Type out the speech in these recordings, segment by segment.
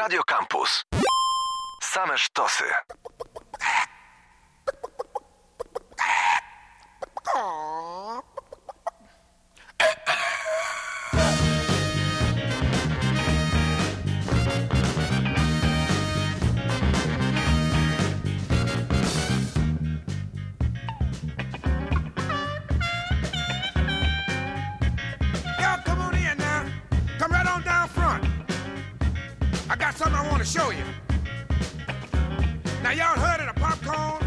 Radio Campus. Same sztosy. Y'all want to show you. Now y'all heard of the popcorn?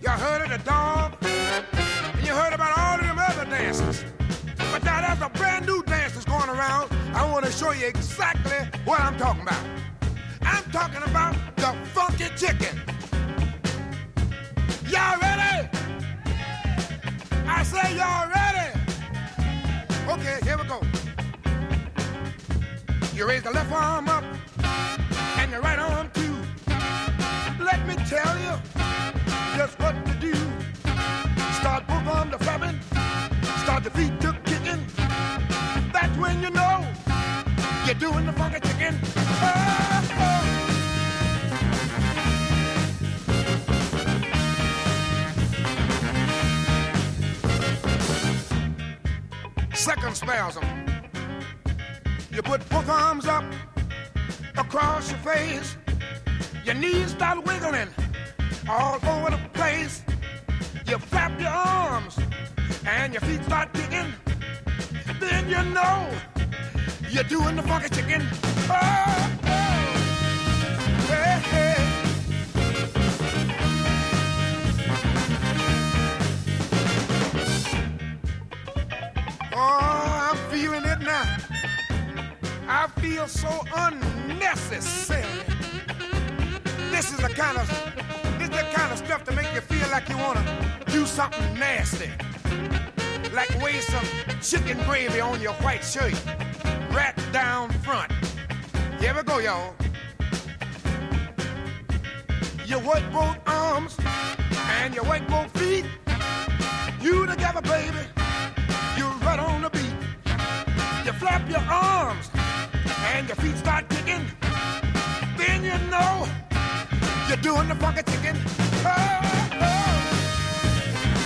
Y'all heard of the dog? And you heard about all of them other dances. But now there's a brand new dance that's going around. I want to show you exactly what I'm talking about. I'm talking about the funky chicken. Y'all ready? I say y'all ready. Okay, here we go. You raise the left arm up and right arm too. Let me tell you just what to do. Start both arms to flapping, start the feet to kicking. That's when you know you're doing the funky chicken. Second spasm. You put both arms up across your face. Your knees start wiggling all over the place. You flap your arms and your feet start kicking. Then you know you're doing the funky chicken. Oh, oh. Hey, hey. Feel so unnecessary. This is the kind of this is the kind of stuff to make you feel like you wanna do something nasty. Like waste some chicken gravy on your white shirt. Right down front. Here we go, y'all. You work both arms and you work both feet. You together, baby. You right on the beat. You flap your arms and your feet start kicking. Then you know you're doing the funky chicken. Oh, oh.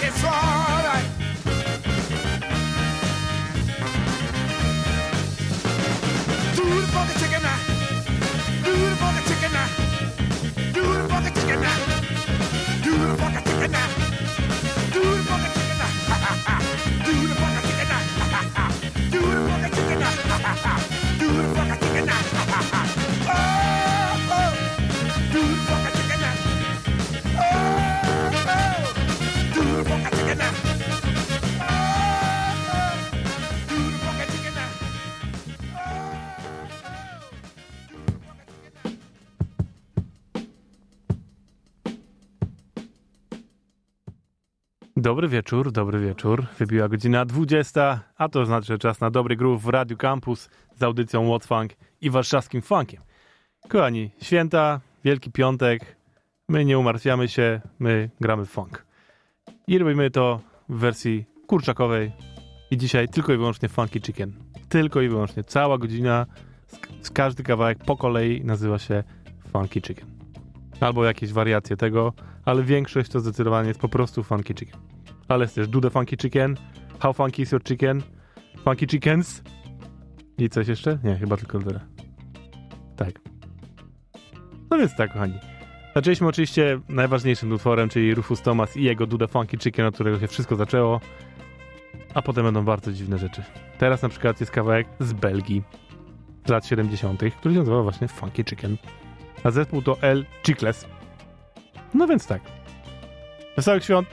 It's alright. Do the funky chicken now. Do the funky chicken now. Do the funky chicken now. Do the funky chicken now. Do the funky chicken now. Do the funky chicken now. Do the funky chicken now. Do the funky Dobry wieczór, dobry wieczór. Wybiła godzina 20, a to znaczy że czas na dobry groove w Radiu Campus z audycją What Funk i warszawskim funkiem. Kochani, święta, Wielki Piątek, my nie umartwiamy się, my gramy funk. I robimy to w wersji kurczakowej i dzisiaj tylko i wyłącznie Funky Chicken. Tylko i wyłącznie. Cała godzina, każdy kawałek po kolei nazywa się Funky Chicken. Albo jakieś wariacje tego, ale większość to zdecydowanie jest po prostu Funky Chicken. Ale jest też Do the Funky Chicken, How Funky is Your Chicken, Funky Chickens i coś jeszcze? Nie, chyba tylko tyle. Tak. No więc tak, kochani. Zaczęliśmy oczywiście najważniejszym utworem, czyli Rufus Thomas i jego Do the Funky Chicken, od którego się wszystko zaczęło, a potem będą bardzo dziwne rzeczy. Teraz na przykład jest kawałek z Belgii z lat 70., który się nazywa właśnie Funky Chicken. A zespół to El Chicles. No więc tak. Wesołych świąt!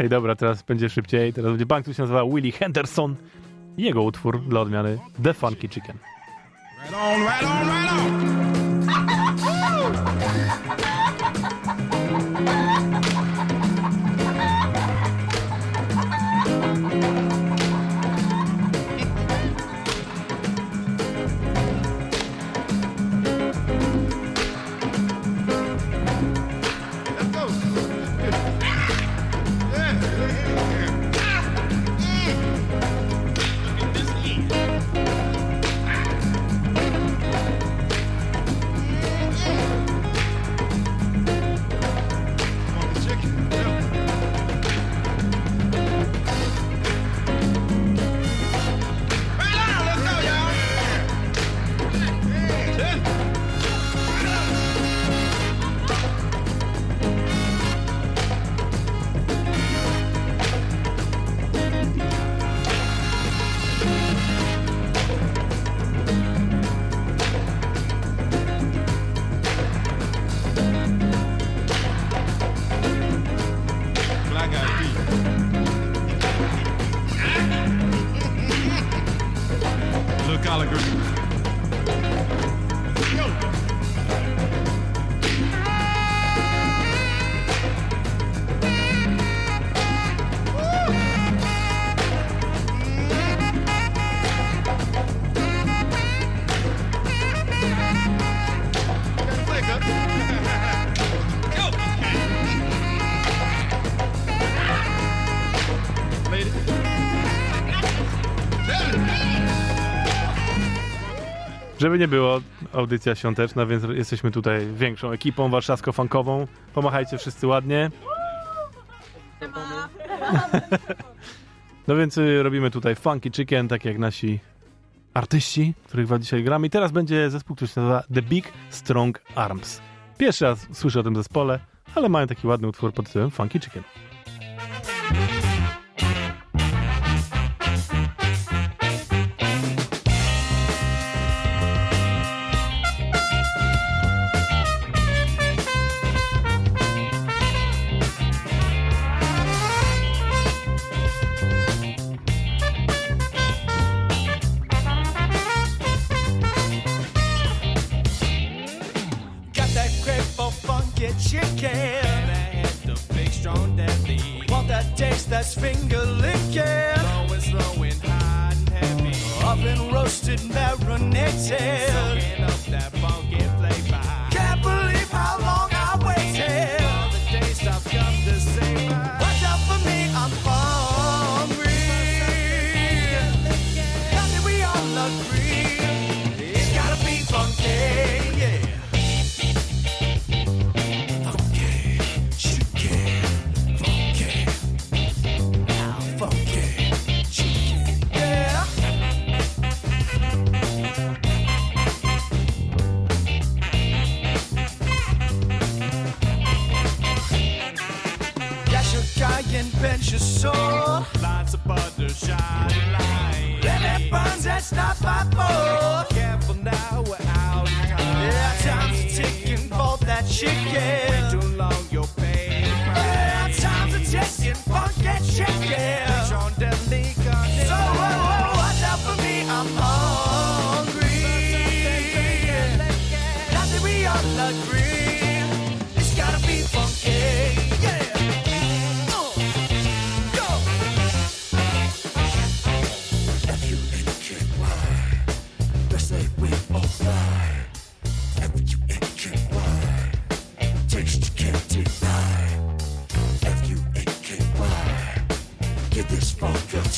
Ej, dobra, teraz będzie szybciej. Teraz będzie bank, który się nazywa Willie Henderson. Jego utwór dla odmiany The Funky Chicken. Right on, right on, right on. Żeby nie było, audycja świąteczna, więc jesteśmy tutaj większą ekipą warszawsko-funkową. Pomachajcie wszyscy ładnie. No więc y, robimy tutaj funky chicken, tak jak nasi artyści, których wam dzisiaj gramy. I teraz będzie zespół, który się nazywa The Big Strong Arms. Pierwszy raz słyszę o tym zespole, ale mają taki ładny utwór pod tytułem Funky Chicken.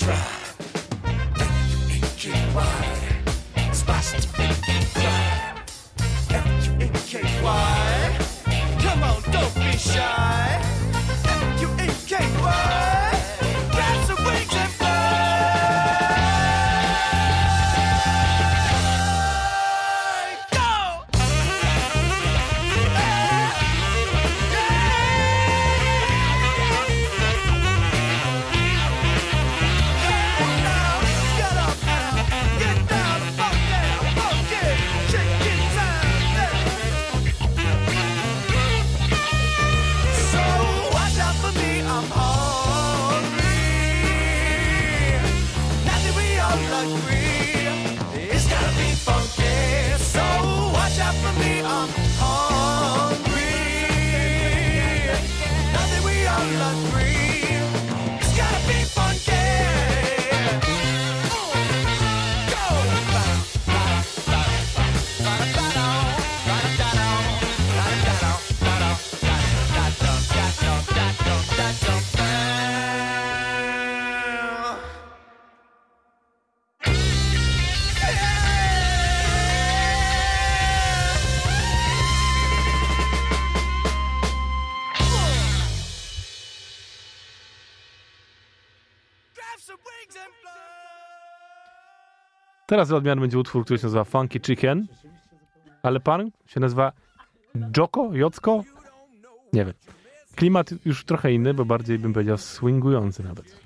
Extra. Teraz za odmian będzie utwór, który się nazywa Funky Chicken, ale pan się nazywa Joko, Jocko? Nie wiem. Klimat już trochę inny, bo bardziej bym powiedział swingujący nawet.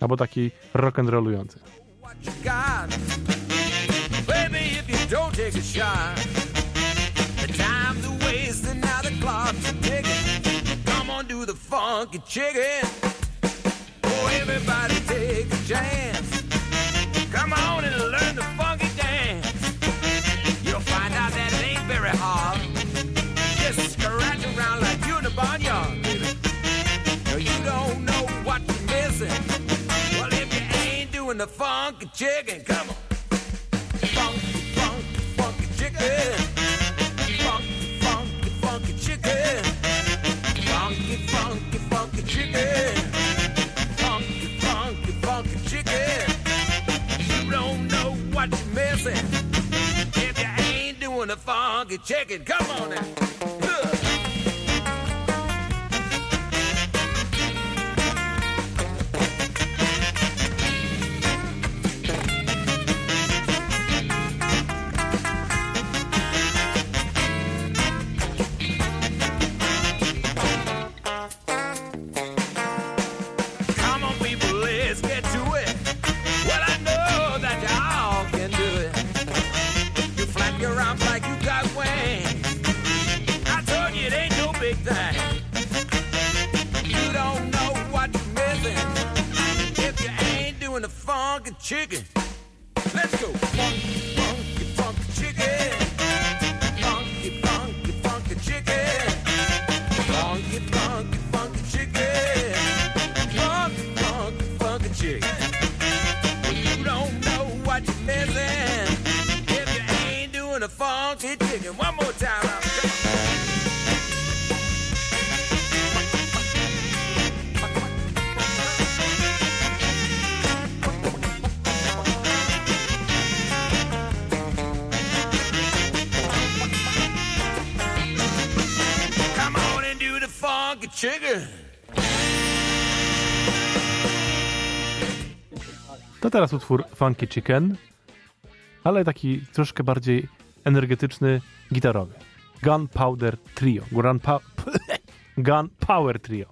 Albo taki rock'n'rollujący. what you got. Baby, if you don't take a shot, the time's a wasting, now the clock's a ticking. Come on, do the funky chicken. Oh, everybody take a chance. Come on and learn the funky dance. You'll find out that it ain't very hard. Just scratch around like you in the barnyard, baby. No, you don't know what you're missing. Well, if you ain't doing the funky chicken, funky chicken, come on now. To teraz utwór Funky Chicken, ale taki troszkę bardziej energetyczny, gitarowy. Gunpowder Trio. Gunpa Gunpower Trio.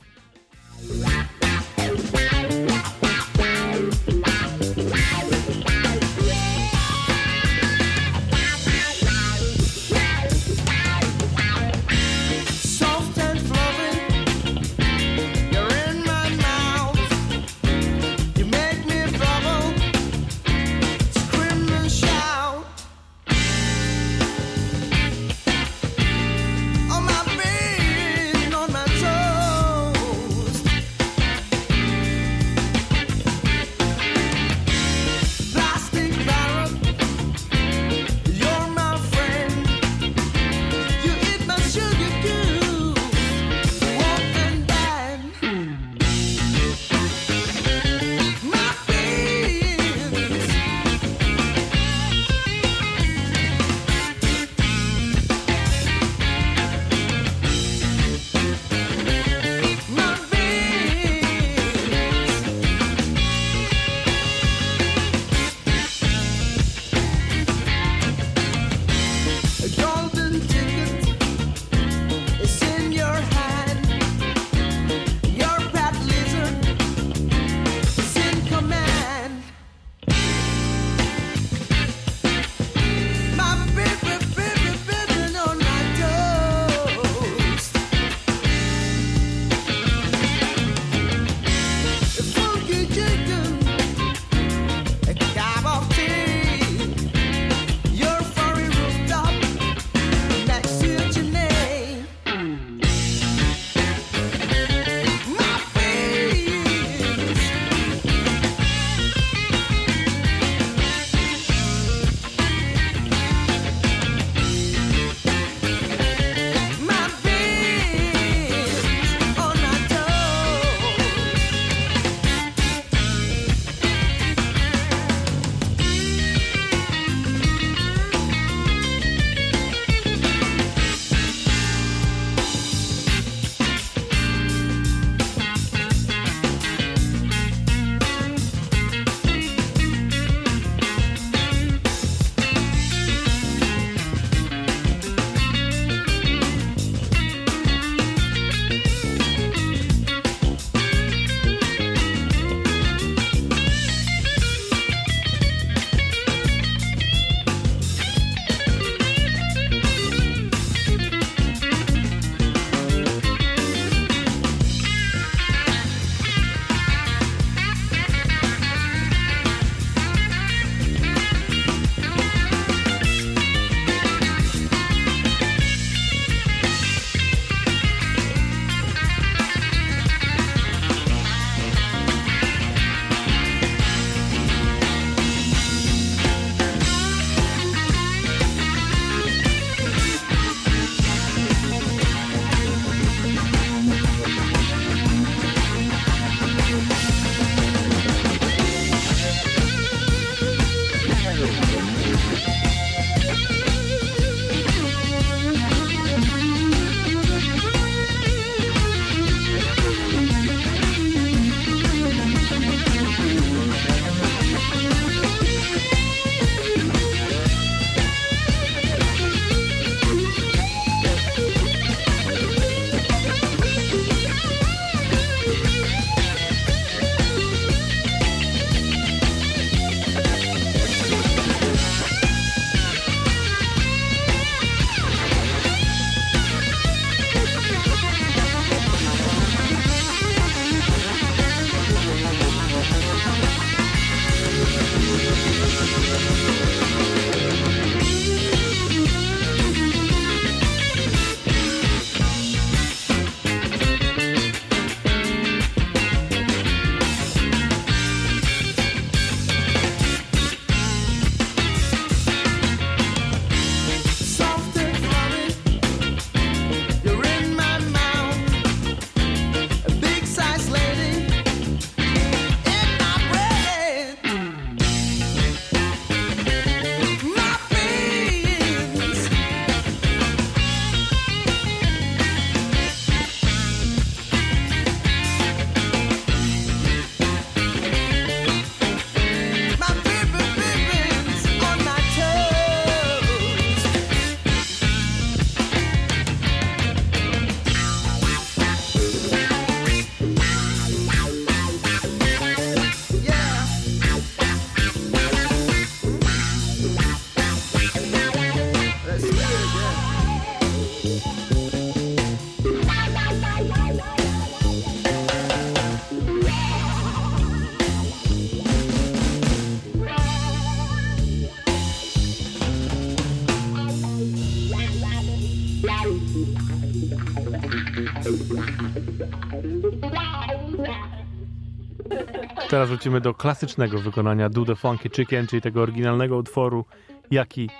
wrócimy do klasycznego wykonania Do the Funky Chicken, czyli tego oryginalnego utworu, jaki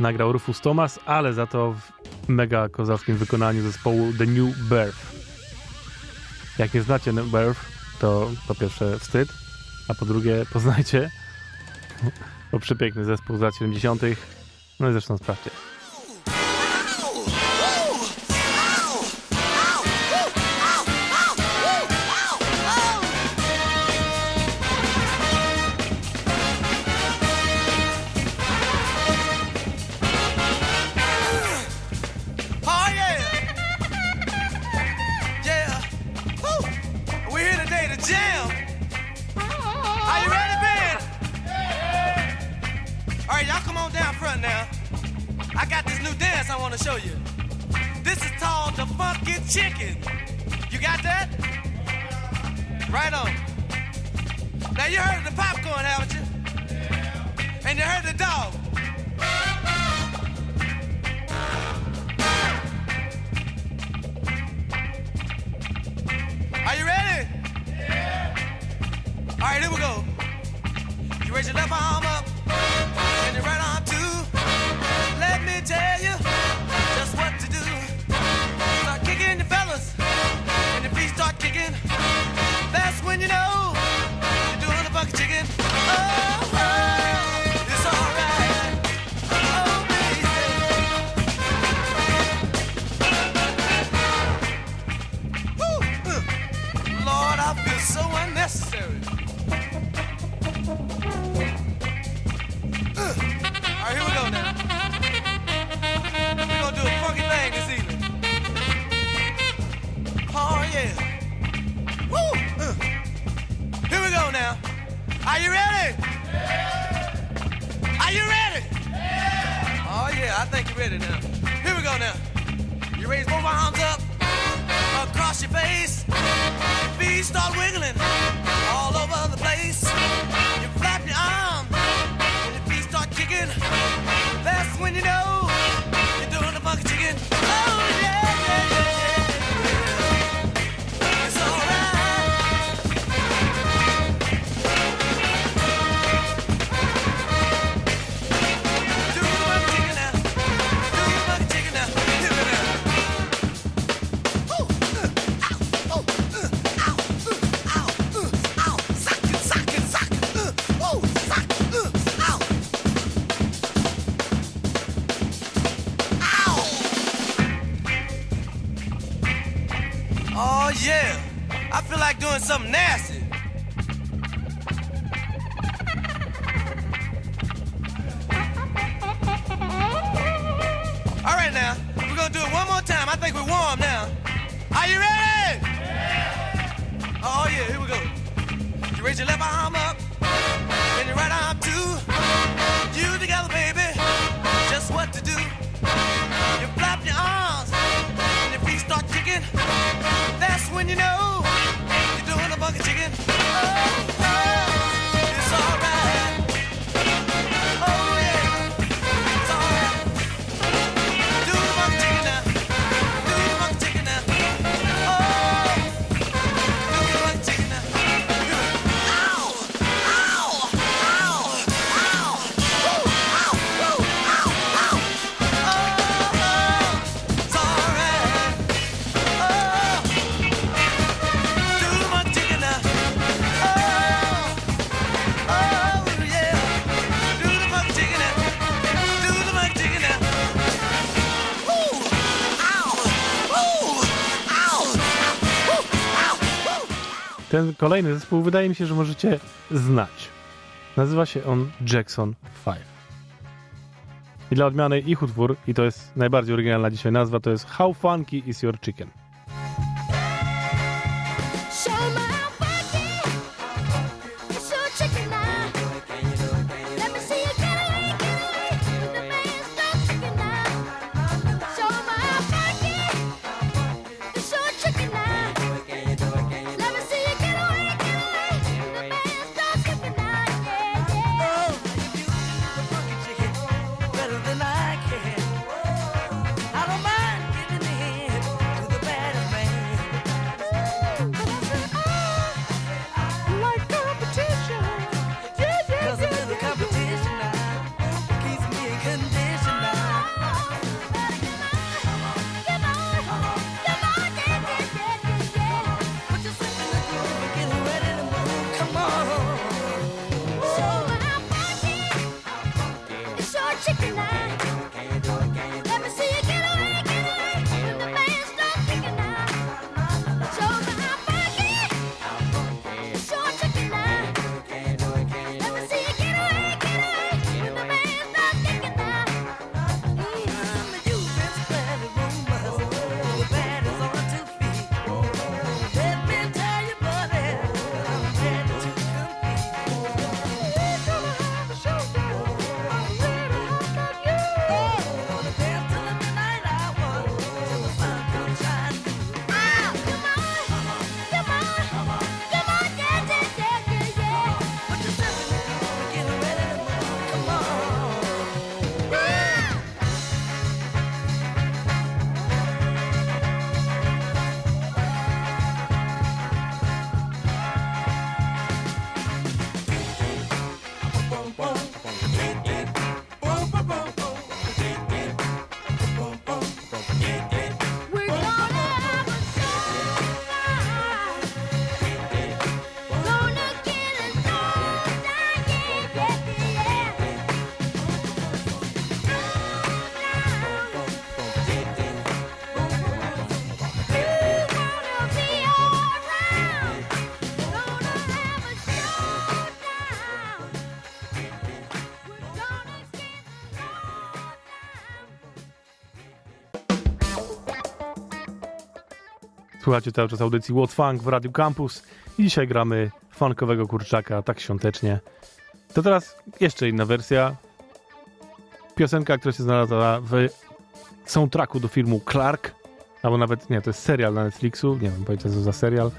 nagrał Rufus Thomas, ale za to w mega kozackim wykonaniu zespołu The New Birth. Jak nie znacie New Birth, to po pierwsze wstyd, a po drugie poznajcie, bo przepiękny zespół z lat 70. No i zresztą sprawdźcie. heard the popcorn, haven't you? Yeah. And you heard the dog. Are you ready? Yeah. All right, here we go. You raise your left arm up. start wiggling. Yeah, I feel like doing something nasty. ten kolejny zespół wydaje mi się, że możecie znać. Nazywa się on Jackson 5. I dla odmiany ich utwór, i to jest najbardziej oryginalna dzisiaj nazwa, to jest How Funky Is Your Chicken. Słuchacie cały czas audycji What Funk w Radiu Campus i dzisiaj gramy funkowego kurczaka, tak świątecznie. To teraz jeszcze inna wersja. Piosenka, która się znalazła w soundtracku do filmu Clark, albo nawet, nie, to jest serial na Netflixu, nie wiem, pojęcia co za serial.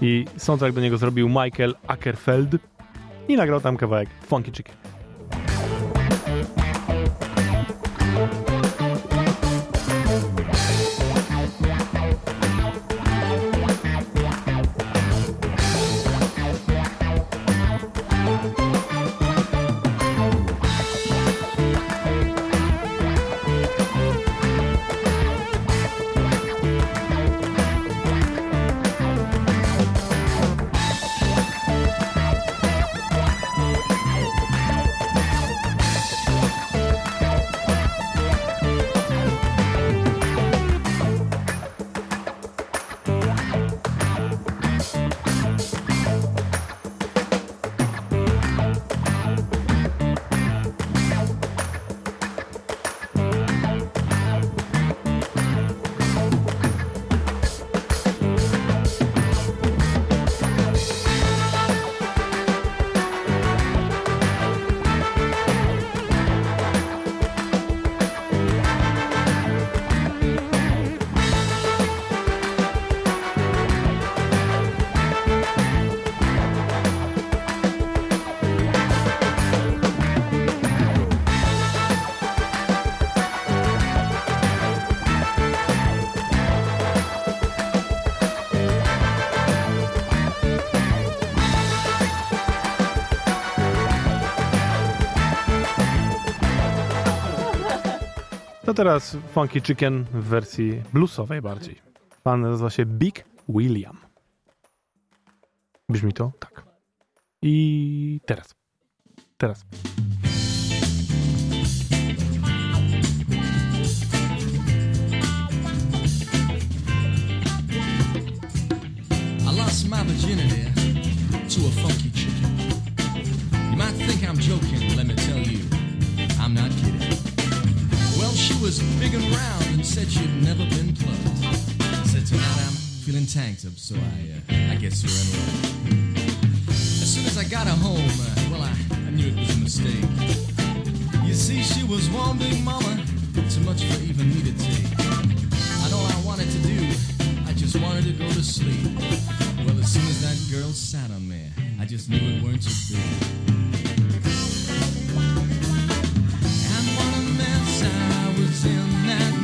I soundtrack do niego zrobił Michael Ackerfeld i nagrał tam kawałek Funky Chicken. To teraz Funky Chicken w wersji bluesowej bardziej. Pan nazywa się Big William. Brzmi to? Tak. I teraz. Teraz. My virginity to a funky chicken. You might think I'm joking, let me tell you, I'm not kidding. Well, she was big and round and said she'd never been plugged. Said tonight I'm feeling tanked up, so I, uh, I guess you're in luck. As soon as I got her home, uh, well, I, I knew it was a mistake. You see, she was one big mama, too much for even me to take. And all I wanted to do, I just wanted to go to sleep. Well, as soon as that girl sat on me, I just knew it weren't to be. And what a mess I in that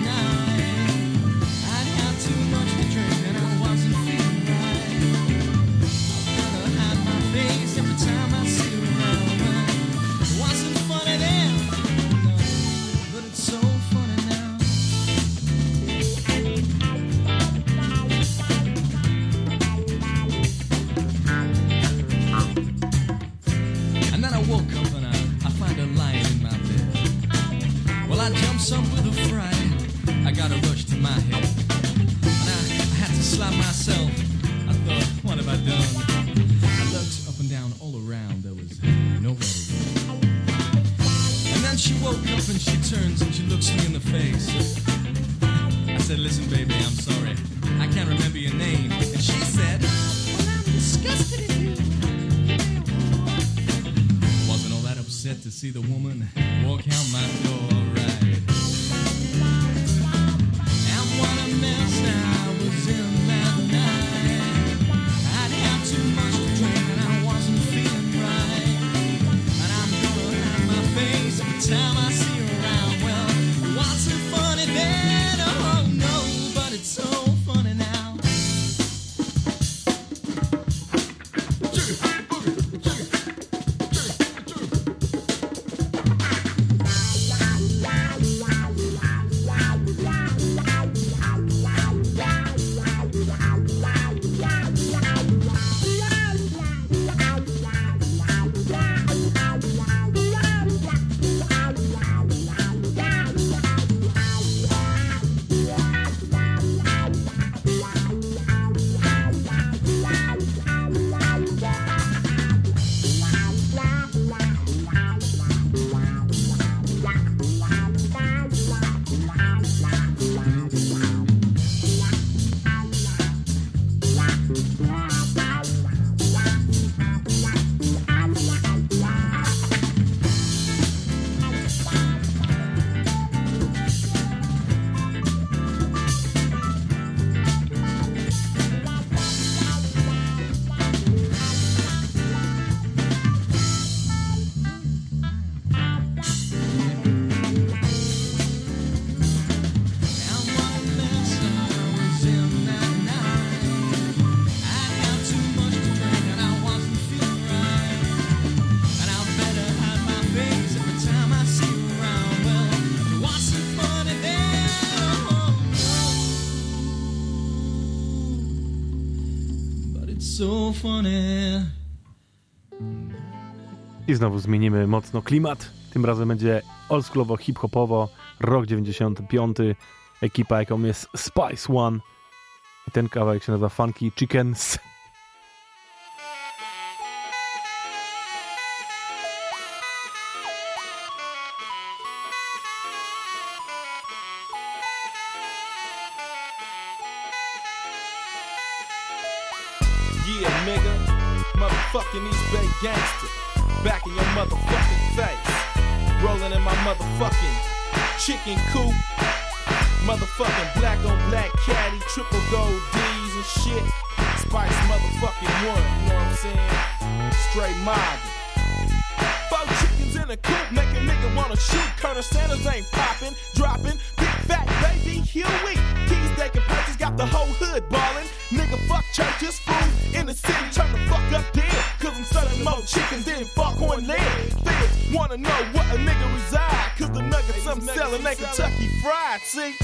znowu zmienimy mocno klimat. Tym razem będzie oldschoolowo, hip-hopowo, rok 95. Ekipa, jaką jest Spice One. I ten kawałek się nazywa Funky Chickens. Chicken coop. Motherfucking black on black caddy, triple gold D's and shit. Spice motherfucking one, you know what I'm saying? Straight mobbing. Four chickens in a coop make a nigga wanna shoot. Colonel Sanders ain't popping, dropping. Big fat baby Huey. Keys they can purchase, got the whole hood ballin'. Nigga, fuck churches, food in the city, turn the fuck up dead. Cause I'm selling more chickens than Foghorn Legs. Feds wanna know what a nigga I'm selling ain't Kentucky fried, see?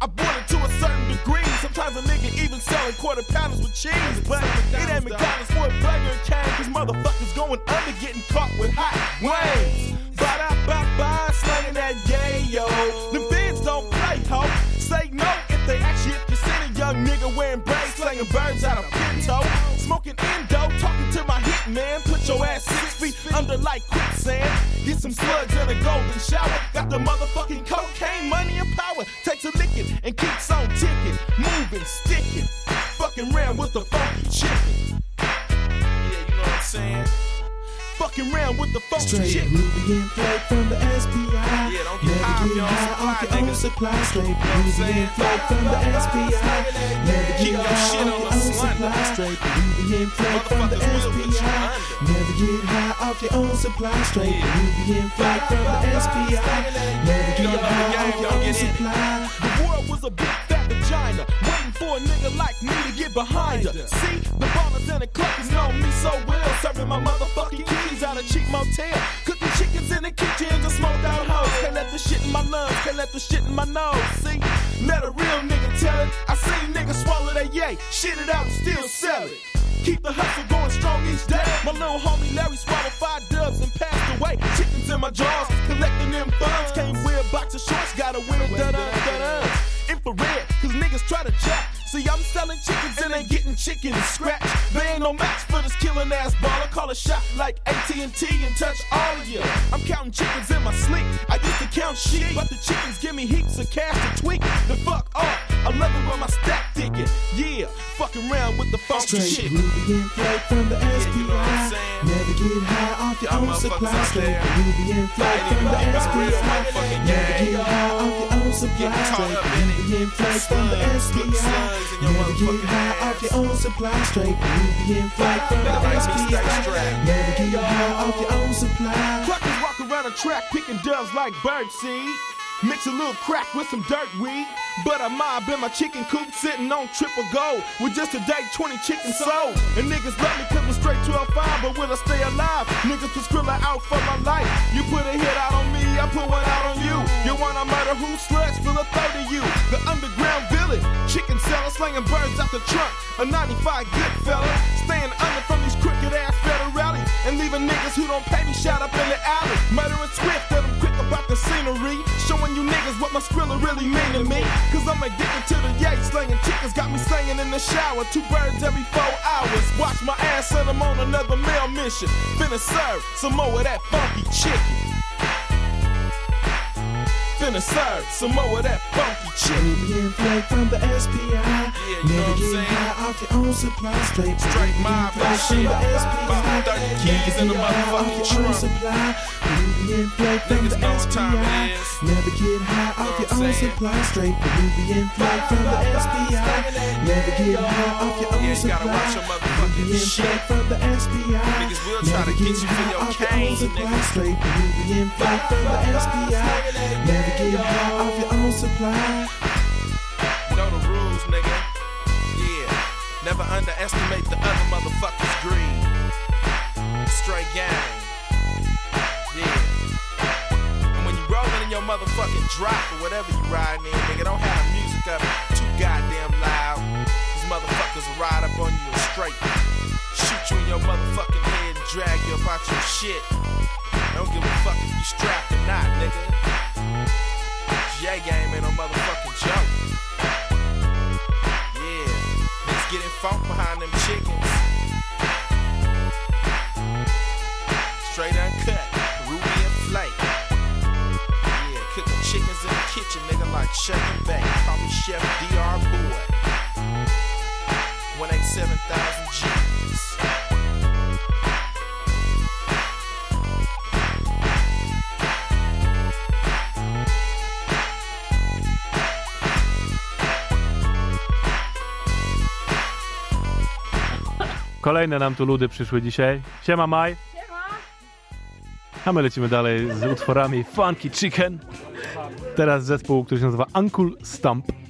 I bought it to a certain degree. Sometimes a nigga even selling quarter pounders with cheese. But it ain't McDonald's for a burger and cane. Cause motherfuckers going under getting caught with hot wings. Ba da ba ba, slanging that yayo. The feds don't play, ho. Say no if they ask you if you seen a young nigga wearing braids, slanging birds out of pinto. Smoking endo, talking to my hit man. Put your ass six feet under like quicksand. Get some slugs in a golden shower. Got the motherfucking cocaine, money, and power. Takes a licking and keeps on ticking. Moving, sticking. Fucking round with the funky chicken. Yeah, you know what I'm saying? Fucking round with the funky Straight chicken. Ruby and Flake from the SPI. Yeah, don't get high Never off get your own high supply, off your own supply. Straight know what I'm Ruby and Flake from the SPI. Never get your high shit off on your the own supply. Straight And Flake from the Motherfuckers will put you SPI. Never get high off your own supply. Straight Yeah. And Flake from the SPI. Never get don't know the high off you your own in supply. The world was a big fat vagina, waiting for a nigga like me to get behind her. See, the ballers and the cluckers know me so well, serving my motherfucking keys out of cheap motel, cooking chickens in the kitchens and smoked out hoes. Can't let the shit in my lungs, can't let the shit in my nose. See, let a real nigga tell it. I seen niggas swallow that yay, shit it out and still sell it. Keep the hustle going strong each day. My little homie Larry swallowed five dubs and passed away. Chickens in my jaws, collecting them funds. Can't wear a box of shorts, gotta wear dun dun dun dun. Infrared, cause niggas try to jack. See, I'm selling chickens and ain't getting chicken scratch. They ain't no match for this killing ass baller. Call a shot like AT&T and touch all of you. I'm counting chickens in my sleep. I used to count sheep, but the chickens give me heaps of cash to tweak. The fuck off. I love it when my stack ticket. Yeah, fucking around with the funky Straight shit. Ruby and Flake from the SPI. you know what I'm saying? Never get high off your own supply. out Straight there. Ruby and Flake from the SPI. Never get high off your own supply. Straight up in it. Ruby and from the SPI. Never get high off your own supply. Straight and Flake from the Better make me SPI. Never get high off your own supply. Cluckers walk around a track picking doves like birdseed. Mix a little crack with some dirt weed. But I mob in my chicken coop sitting on triple gold. With just a day 20 chickens sold. And niggas love me cause I'm straight 12 5, but will I stay alive? Niggas put Skrilla out for my life. You put a hit out on me, I put one out on you. You wanna murder who slugs, fill a third of you. The underground village, chicken seller slinging birds out the trunk. A 95 good fella, staying under from these crooked ass federales. And leaving niggas who don't pay me shot up in the alley. Murdering swift, that I'm quick about the scenery. Showing you niggas what my skrilla really mean to me. Cause I'm addicted to the yay slinging chickens. Got me singing in the shower. Two birds every four hours. Watch my ass and I'm on another mail mission. Finna serve some more of that funky chicken. Finna serve some more of that funky chicken. Ruby and Flake from the SPI. you know what Never get saying? high off your own supply. Straight Straight mob that from shit. the SPI. About 30 keys in the Never get high motherfucking off your own trunk. supply. And Flake from Niggas the time SPI. Never get high off your own supply. Straight and Flake from the SPI. Never get high off your own Yeah, you supply. Gotta watch your motherfucking Ruby and shit. From the SPI. Niggas will try to get you for your cane, supply. nigga. Straight and Flake from the SPI. Never get high off your own supply. Know the rules, nigga. Yeah. Never underestimate the other motherfucker's greed. Straight gang. Yeah. And when you rolling in your motherfucking drop or whatever you riding in, nigga, don't have the music up too goddamn loud. Motherfuckers will ride up on you and straight shoot you in your motherfucking head and drag you about your shit. Don't give a fuck if you strapped or not, nigga. J game ain't no motherfucking joke. Yeah, niggas getting funk behind them chickens. Straight uncut, Peruvian flake. Yeah, cooking chickens in the kitchen, nigga, like Chef and Bake. Call me Chef DR Boy. 187,000 G's. Kolejne nam tu ludy przyszły dzisiaj. Siema Maj. A my lecimy dalej z utworami Funky Chicken. Teraz zespół, który się nazywa Uncle Stump.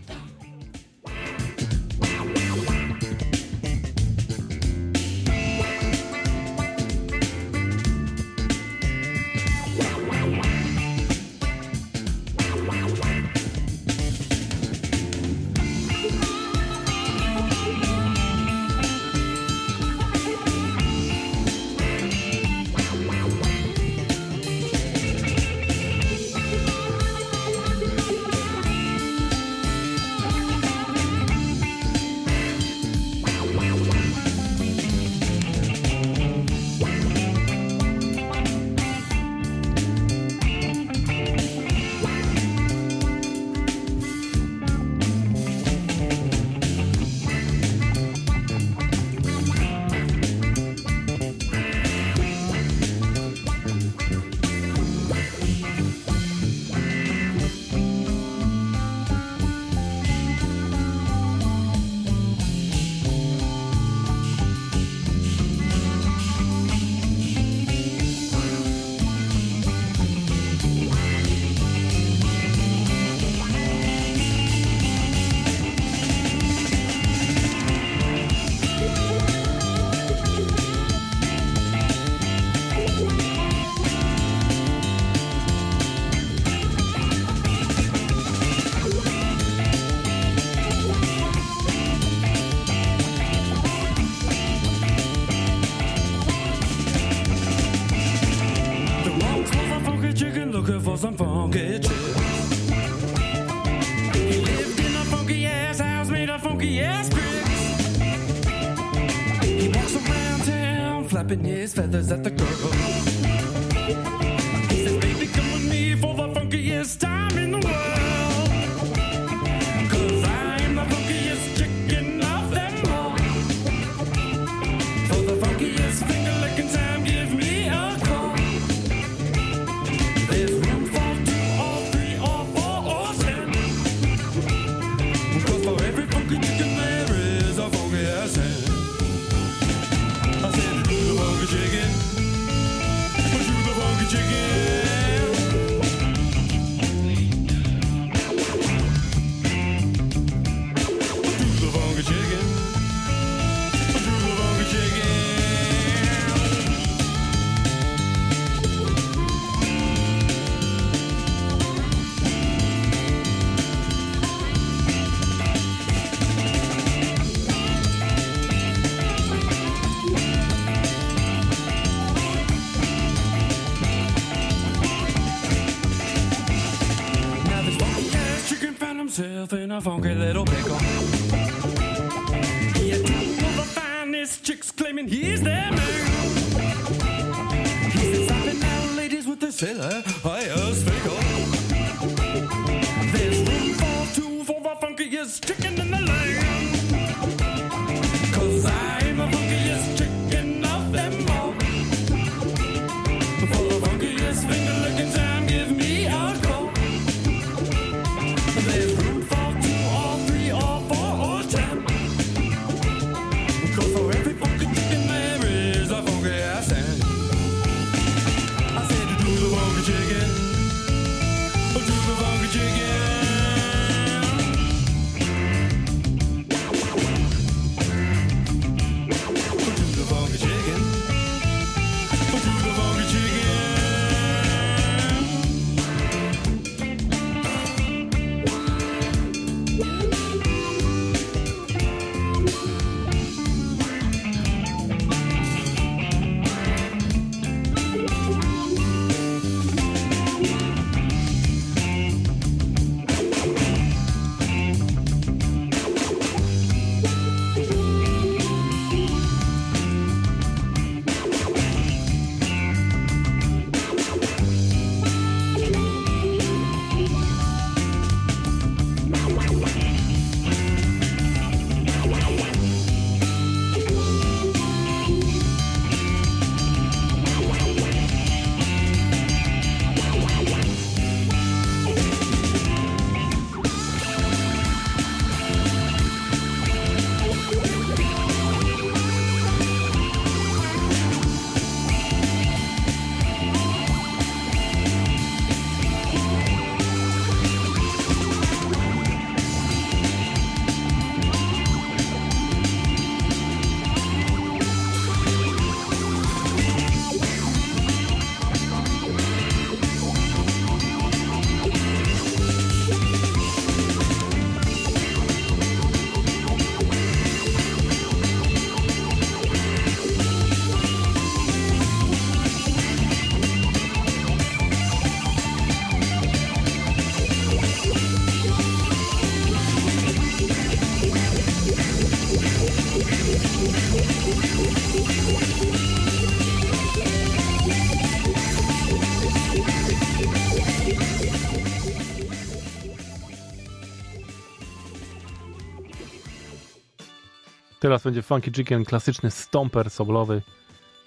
Teraz będzie Funky Chicken, klasyczny stomper soblowy,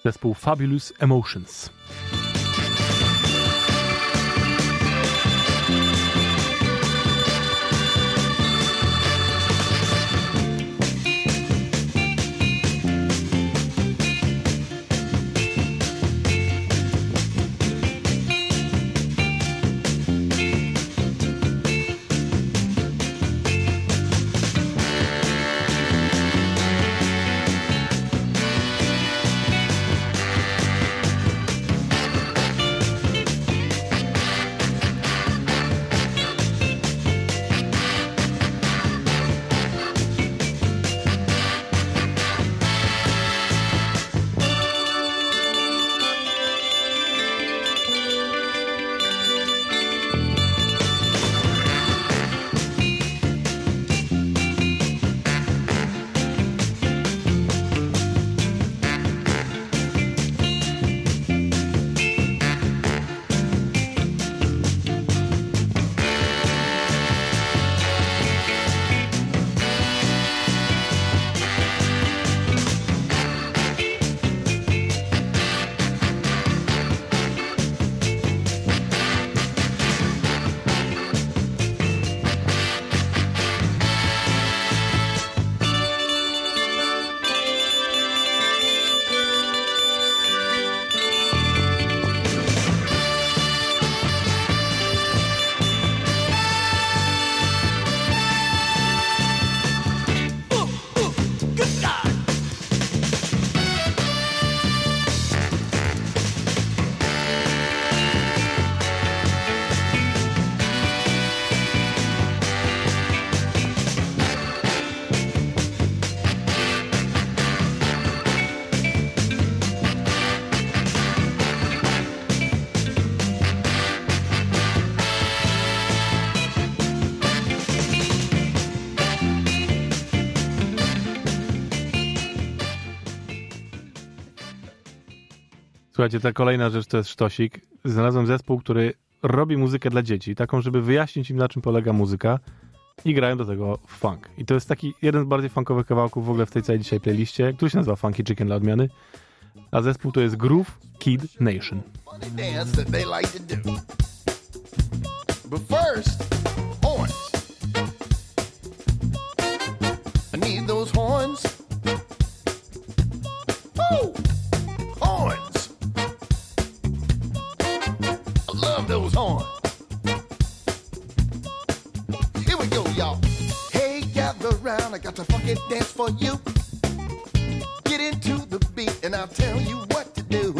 zespół Fabulous Emotions. Słuchajcie, ta kolejna rzecz to jest sztosik. Znalazłem zespół, który robi muzykę dla dzieci, taką, żeby wyjaśnić im, na czym polega muzyka i grają do tego funk. I to jest taki jeden z bardziej funkowych kawałków w ogóle w tej całej dzisiaj playliście, który się nazywa Funky Chicken dla odmiany. A zespół to jest Groove Kid Nation. But first, horns. I need those horns. Woo! Gather round. I got a funky dance for you. Get into the beat, and I'll tell you what to do.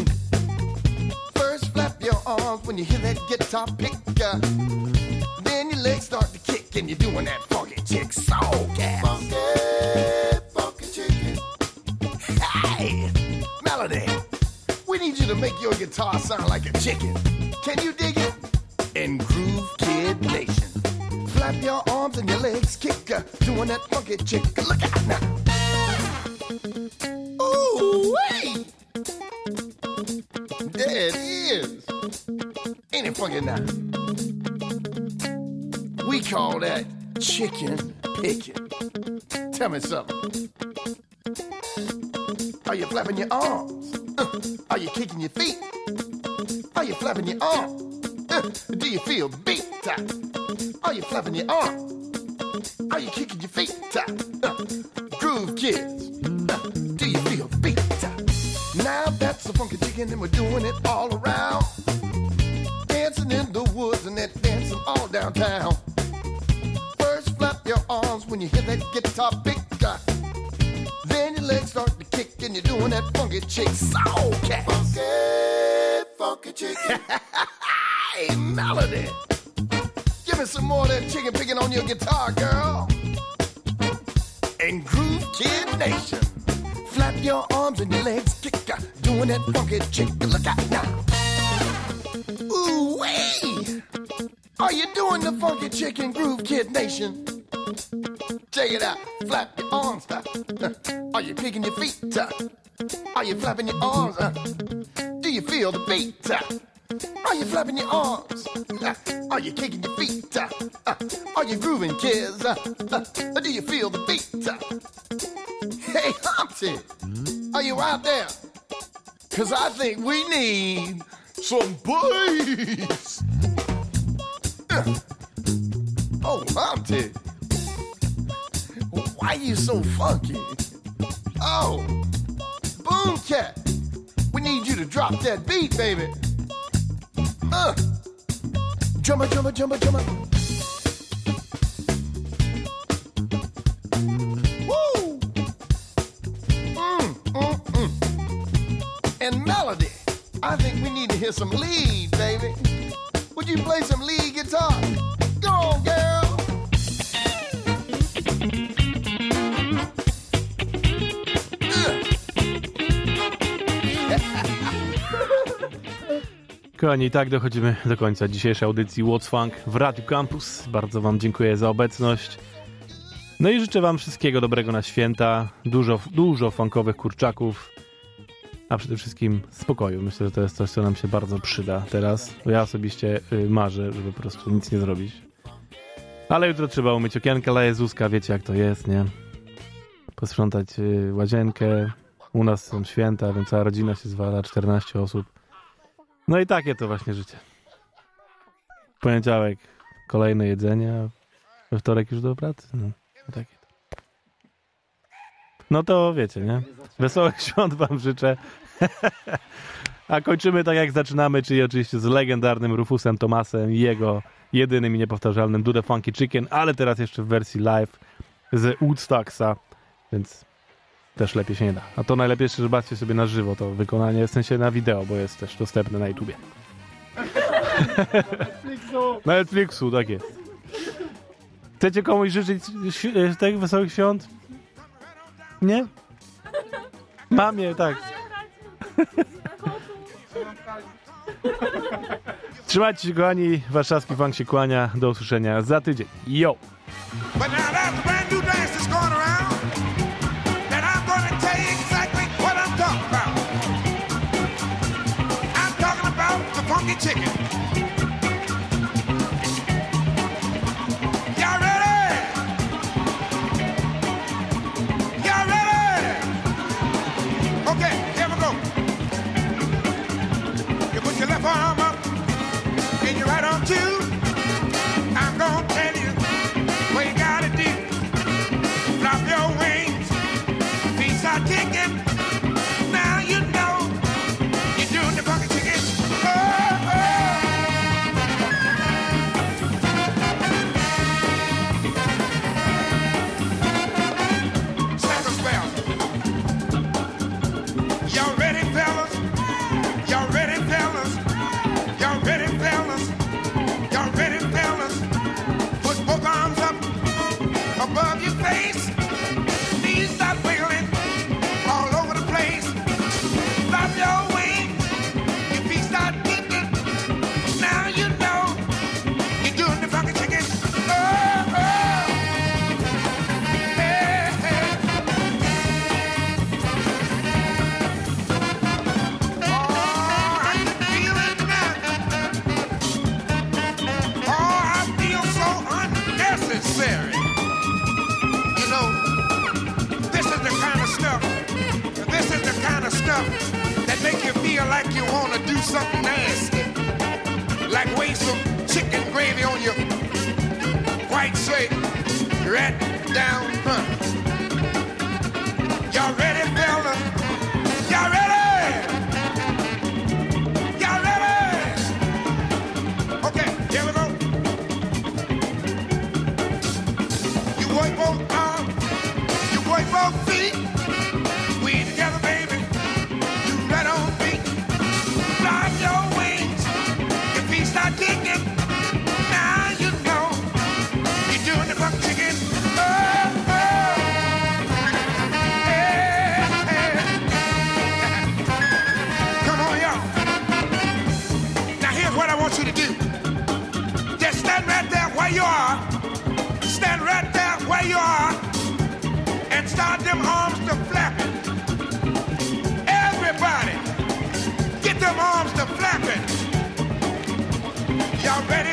First, flap your arms when you hear that guitar pick. uh, Then your legs start to kick, and you're doing that funky chick soul cat. Funky, funky chicken. Hey, Melody, we need you to make your guitar sound like a chicken. Can you dig it? In Groove Kid Nation. Flap your arms and your legs kick, uh, doing that funky chick. Look out now. Ooh, wait. There it is. Ain't it funky now? We call that chicken picking. Tell me something. Are you flapping your arms? Uh, are you kicking your feet? Are you flapping your arms? Uh, do you feel beat? Uh, Are you flapping your arms? Are you kicking your feet? Uh, groove kids. Uh, do you feel the beat? Now that's the funky chicken and we're doing it all around. Dancing in the woods and then dancing all downtown. First flap your arms when you hear that guitar pick. uh, Then your legs start to kick and you're doing that funky chick soul cat. Funky, funky chicken. hey, melody. Some more of that chicken picking on your guitar, girl. And Groove Kid Nation. Flap your arms and your legs kick, uh, doing that funky chick. Look out now. Ooh, wee! Are you doing the funky chicken groove, Kid Nation? Check it out. Flap your arms. uh, uh, Are you kicking your feet? uh? Are you flapping your arms? uh? Do you feel the beat? Are you flapping your arms? Uh, Are you kicking your feet? uh? Uh, Are you grooving, kids? Do you feel the beat? Hey, Humpty, are you out there? Cause I think we need some bass. Oh, Humpty. Why you so funky? Oh, Boom Cat. We need you to drop that beat, baby. Uh. Drummer, drummer, drummer, drummer. Woo! Mm, mm, mm. And melody. I think we need to hear some lead, baby. Would you play some lead guitar? Go on, girl. Kochani, i tak dochodzimy do końca dzisiejszej audycji What's Funk w Radio Campus. Bardzo Wam dziękuję za obecność. No i życzę Wam wszystkiego dobrego na święta, dużo, dużo funkowych kurczaków, a przede wszystkim spokoju. Myślę, że to jest coś, co nam się bardzo przyda teraz. Ja osobiście y, marzę, żeby po prostu nic nie zrobić. Ale jutro trzeba umyć okienka dla Jezuska, wiecie jak to jest, nie? Posprzątać y, łazienkę. U nas są święta, więc cała rodzina się zwala, 14 osób. No i takie to właśnie życie. Poniedziałek kolejne jedzenie, we wtorek już do pracy. No, no takie to. No to wiecie, nie? Wesołych świąt wam życzę. a kończymy tak jak zaczynamy, czyli oczywiście z legendarnym Rufusem Tomasem i jego jedynym i niepowtarzalnym The Funky Chicken, ale teraz jeszcze w wersji live z Woodstocksa, więc też lepiej się nie da. A to najlepiej jeszcze, zobaczcie sobie na żywo to wykonanie, w sensie na wideo, bo jest też dostępne na YouTubie. na Netflixu, tak jest. Chcecie komuś życzyć e, tych wesołych świąt? Nie? Mamie, tak. Trzymajcie się, kochani. Warszawski Funk się kłania. Do usłyszenia za tydzień. Yo! The Work both arms, you work both feet. Start them arms to flapping. Everybody, get them arms to flapping. Y'all ready?